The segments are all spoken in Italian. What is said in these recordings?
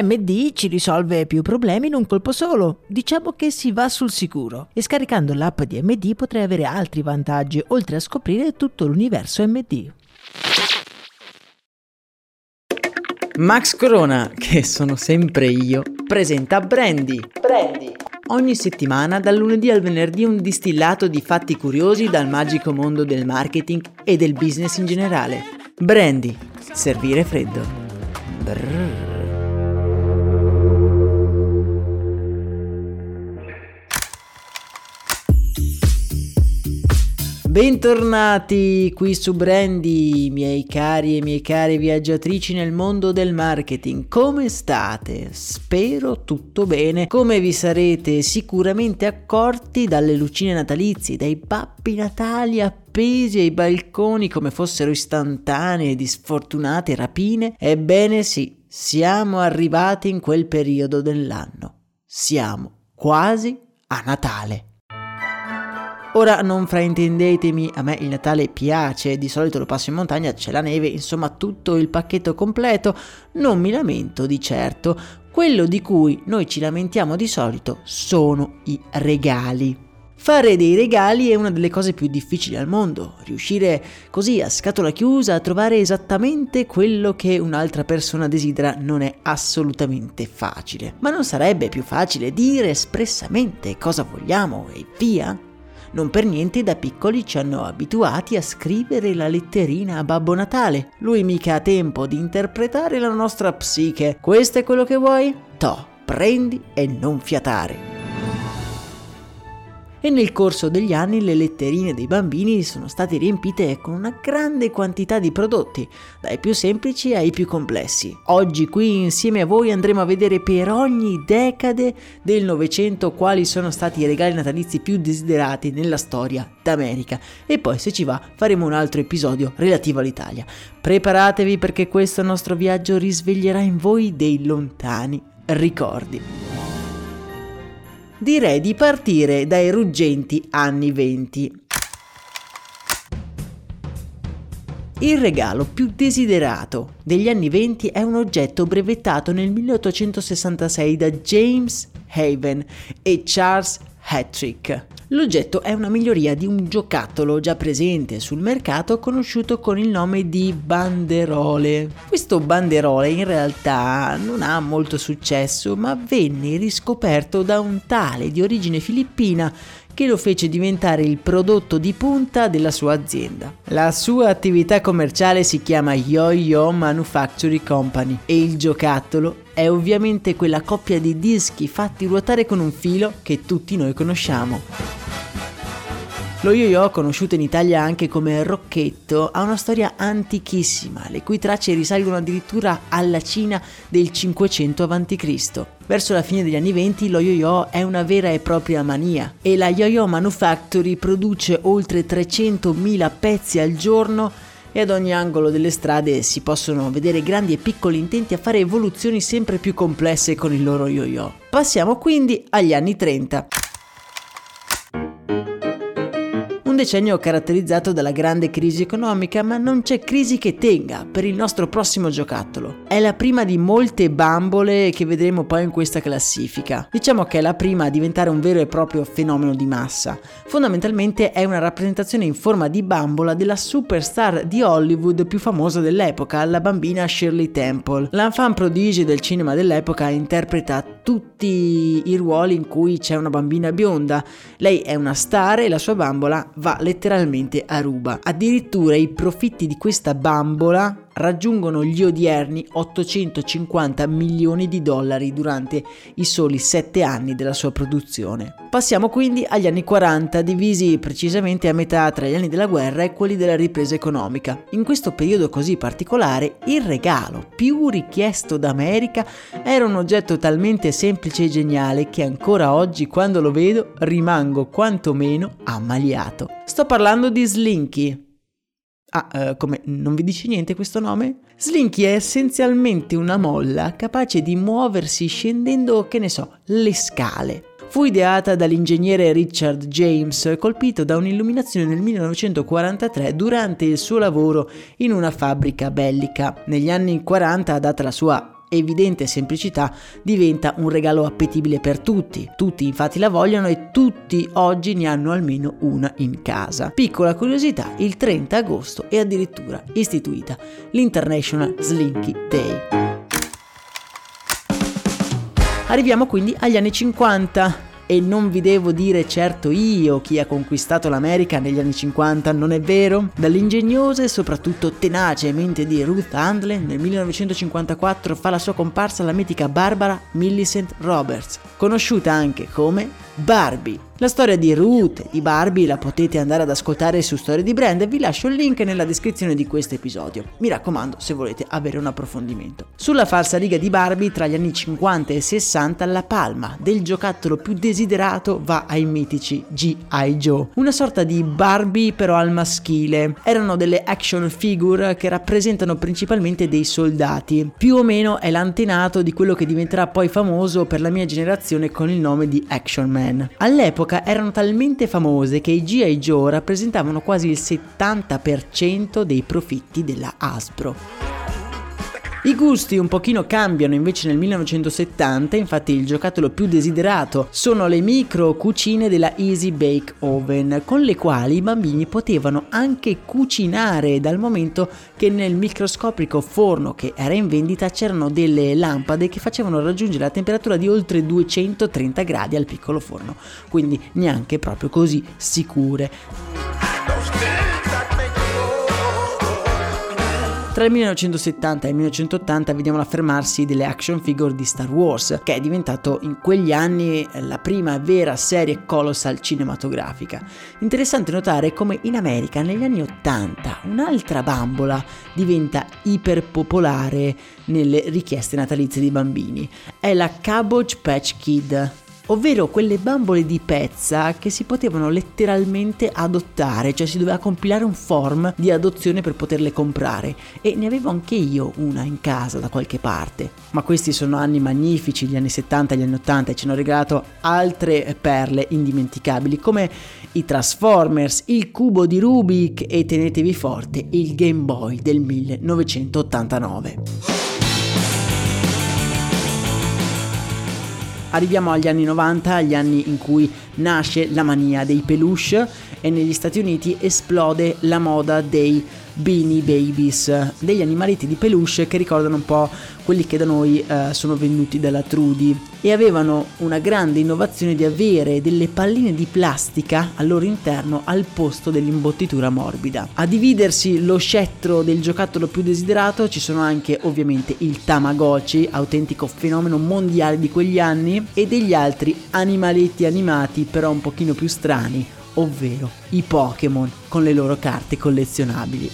MD ci risolve più problemi in un colpo solo. Diciamo che si va sul sicuro. E scaricando l'app di MD potrai avere altri vantaggi, oltre a scoprire tutto l'universo MD. Max Corona, che sono sempre io, presenta Brandy. Brandy. Ogni settimana, dal lunedì al venerdì, un distillato di fatti curiosi dal magico mondo del marketing e del business in generale. Brandy. Servire freddo. Brrr. Bentornati qui su Brandy, miei cari e miei cari viaggiatrici nel mondo del marketing. Come state? Spero tutto bene. Come vi sarete sicuramente accorti dalle lucine natalizie, dai pappi natali appesi ai balconi come fossero istantanee di sfortunate rapine? Ebbene sì, siamo arrivati in quel periodo dell'anno. Siamo quasi a Natale. Ora non fraintendetemi, a me il Natale piace, di solito lo passo in montagna, c'è la neve, insomma tutto il pacchetto completo, non mi lamento di certo. Quello di cui noi ci lamentiamo di solito sono i regali. Fare dei regali è una delle cose più difficili al mondo, riuscire così a scatola chiusa a trovare esattamente quello che un'altra persona desidera non è assolutamente facile. Ma non sarebbe più facile dire espressamente cosa vogliamo e via? Non per niente da piccoli ci hanno abituati a scrivere la letterina a Babbo Natale. Lui mica ha tempo di interpretare la nostra psiche. Questo è quello che vuoi? To, prendi e non fiatare e nel corso degli anni le letterine dei bambini sono state riempite con una grande quantità di prodotti, dai più semplici ai più complessi. Oggi qui insieme a voi andremo a vedere per ogni decade del Novecento quali sono stati i regali natalizi più desiderati nella storia d'America e poi se ci va faremo un altro episodio relativo all'Italia. Preparatevi perché questo nostro viaggio risveglierà in voi dei lontani ricordi direi di partire dai ruggenti anni 20. Il regalo più desiderato degli anni 20 è un oggetto brevettato nel 1866 da James Haven e Charles Hattrick. L'oggetto è una miglioria di un giocattolo già presente sul mercato conosciuto con il nome di banderole. Questo banderole in realtà non ha molto successo ma venne riscoperto da un tale di origine filippina che lo fece diventare il prodotto di punta della sua azienda. La sua attività commerciale si chiama Yo-Yo Manufacturing Company e il giocattolo è ovviamente quella coppia di dischi fatti ruotare con un filo che tutti noi conosciamo. Lo yo-yo, conosciuto in Italia anche come rocchetto, ha una storia antichissima, le cui tracce risalgono addirittura alla Cina del 500 a.C. Verso la fine degli anni 20 lo yo-yo è una vera e propria mania e la Yo-Yo Manufactory produce oltre 300.000 pezzi al giorno e ad ogni angolo delle strade si possono vedere grandi e piccoli intenti a fare evoluzioni sempre più complesse con il loro yo-yo. Passiamo quindi agli anni 30. Decennio caratterizzato dalla grande crisi economica, ma non c'è crisi che tenga per il nostro prossimo giocattolo. È la prima di molte bambole che vedremo poi in questa classifica. Diciamo che è la prima a diventare un vero e proprio fenomeno di massa. Fondamentalmente è una rappresentazione in forma di bambola della superstar di Hollywood più famosa dell'epoca, la bambina Shirley Temple. L'enfant prodige del cinema dell'epoca interpreta tutti i ruoli in cui c'è una bambina bionda. Lei è una star e la sua bambola va letteralmente a ruba. Addirittura i profitti di questa bambola raggiungono gli odierni 850 milioni di dollari durante i soli 7 anni della sua produzione. Passiamo quindi agli anni 40, divisi precisamente a metà tra gli anni della guerra e quelli della ripresa economica. In questo periodo così particolare, il regalo più richiesto d'America era un oggetto talmente semplice e geniale che ancora oggi quando lo vedo rimango quantomeno ammaliato. Sto parlando di Slinky. Ah, uh, come non vi dice niente questo nome? Slinky è essenzialmente una molla capace di muoversi scendendo, che ne so, le scale. Fu ideata dall'ingegnere Richard James, colpito da un'illuminazione nel 1943 durante il suo lavoro in una fabbrica bellica. Negli anni 40, data la sua evidente semplicità, diventa un regalo appetibile per tutti. Tutti infatti la vogliono e tutti oggi ne hanno almeno una in casa. Piccola curiosità, il 30 agosto è addirittura istituita l'International Slinky Day. Arriviamo quindi agli anni 50 e non vi devo dire certo io chi ha conquistato l'America negli anni 50, non è vero? Dall'ingegnosa e soprattutto tenace mente di Ruth Handley nel 1954 fa la sua comparsa la mitica Barbara Millicent Roberts, conosciuta anche come Barbie. La storia di Ruth di Barbie la potete andare ad ascoltare su Storia di Brand e vi lascio il link nella descrizione di questo episodio. Mi raccomando se volete avere un approfondimento. Sulla falsa riga di Barbie tra gli anni 50 e 60 la palma del giocattolo più desiderato va ai mitici G.I. Joe, una sorta di Barbie però al maschile. Erano delle action figure che rappresentano principalmente dei soldati. Più o meno è l'antenato di quello che diventerà poi famoso per la mia generazione con il nome di Action Man. All'epoca all'epoca erano talmente famose che i G.I. Joe rappresentavano quasi il 70% dei profitti della Hasbro. I gusti un pochino cambiano invece nel 1970, infatti il giocattolo più desiderato sono le micro cucine della Easy Bake Oven, con le quali i bambini potevano anche cucinare, dal momento che nel microscopico forno che era in vendita c'erano delle lampade che facevano raggiungere la temperatura di oltre 230 gradi al piccolo forno, quindi neanche proprio così sicure. Tra il 1970 e il 1980 vediamo l'affermarsi delle action figure di Star Wars, che è diventato in quegli anni la prima vera serie colossal cinematografica. Interessante notare come in America negli anni 80 un'altra bambola diventa iperpopolare nelle richieste natalizie dei bambini. È la Cabbage Patch Kid, ovvero quelle bambole di pezza che si potevano letteralmente adottare, cioè si doveva compilare un form di adozione per poterle comprare e ne avevo anche io una in casa da qualche parte. Ma questi sono anni magnifici, gli anni 70 e gli anni 80 e ci hanno regalato altre perle indimenticabili come i Transformers, il cubo di Rubik e tenetevi forte il Game Boy del 1989. Arriviamo agli anni 90, agli anni in cui nasce la mania dei peluche e negli Stati Uniti esplode la moda dei Beanie Babies, degli animaletti di peluche che ricordano un po' quelli che da noi eh, sono venuti dalla Trudy e avevano una grande innovazione di avere delle palline di plastica al loro interno al posto dell'imbottitura morbida. A dividersi lo scettro del giocattolo più desiderato ci sono anche ovviamente il Tamagotchi, autentico fenomeno mondiale di quegli anni, e degli altri animaletti animati però un pochino più strani, ovvero i Pokémon con le loro carte collezionabili.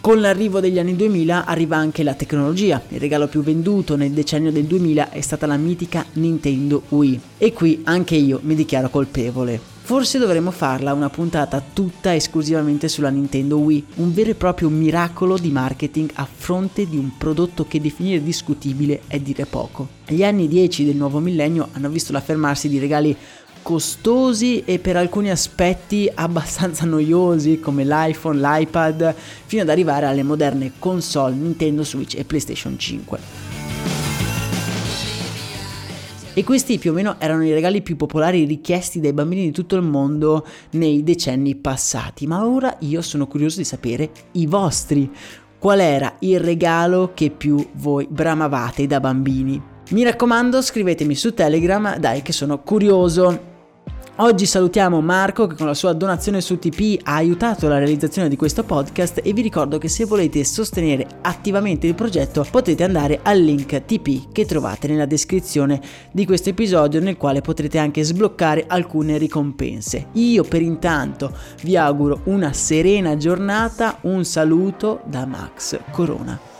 Con l'arrivo degli anni 2000 arriva anche la tecnologia. Il regalo più venduto nel decennio del 2000 è stata la mitica Nintendo Wii. E qui anche io mi dichiaro colpevole. Forse dovremmo farla una puntata tutta esclusivamente sulla Nintendo Wii, un vero e proprio miracolo di marketing a fronte di un prodotto che definire discutibile è dire poco. Gli anni 10 del nuovo millennio hanno visto l'affermarsi di regali costosi e per alcuni aspetti abbastanza noiosi come l'iPhone, l'iPad, fino ad arrivare alle moderne console Nintendo Switch e PlayStation 5. E questi più o meno erano i regali più popolari richiesti dai bambini di tutto il mondo nei decenni passati, ma ora io sono curioso di sapere i vostri. Qual era il regalo che più voi bramavate da bambini? Mi raccomando, scrivetemi su Telegram, dai che sono curioso Oggi salutiamo Marco che con la sua donazione su TP ha aiutato la realizzazione di questo podcast e vi ricordo che se volete sostenere attivamente il progetto potete andare al link TP che trovate nella descrizione di questo episodio nel quale potrete anche sbloccare alcune ricompense. Io per intanto vi auguro una serena giornata, un saluto da Max Corona.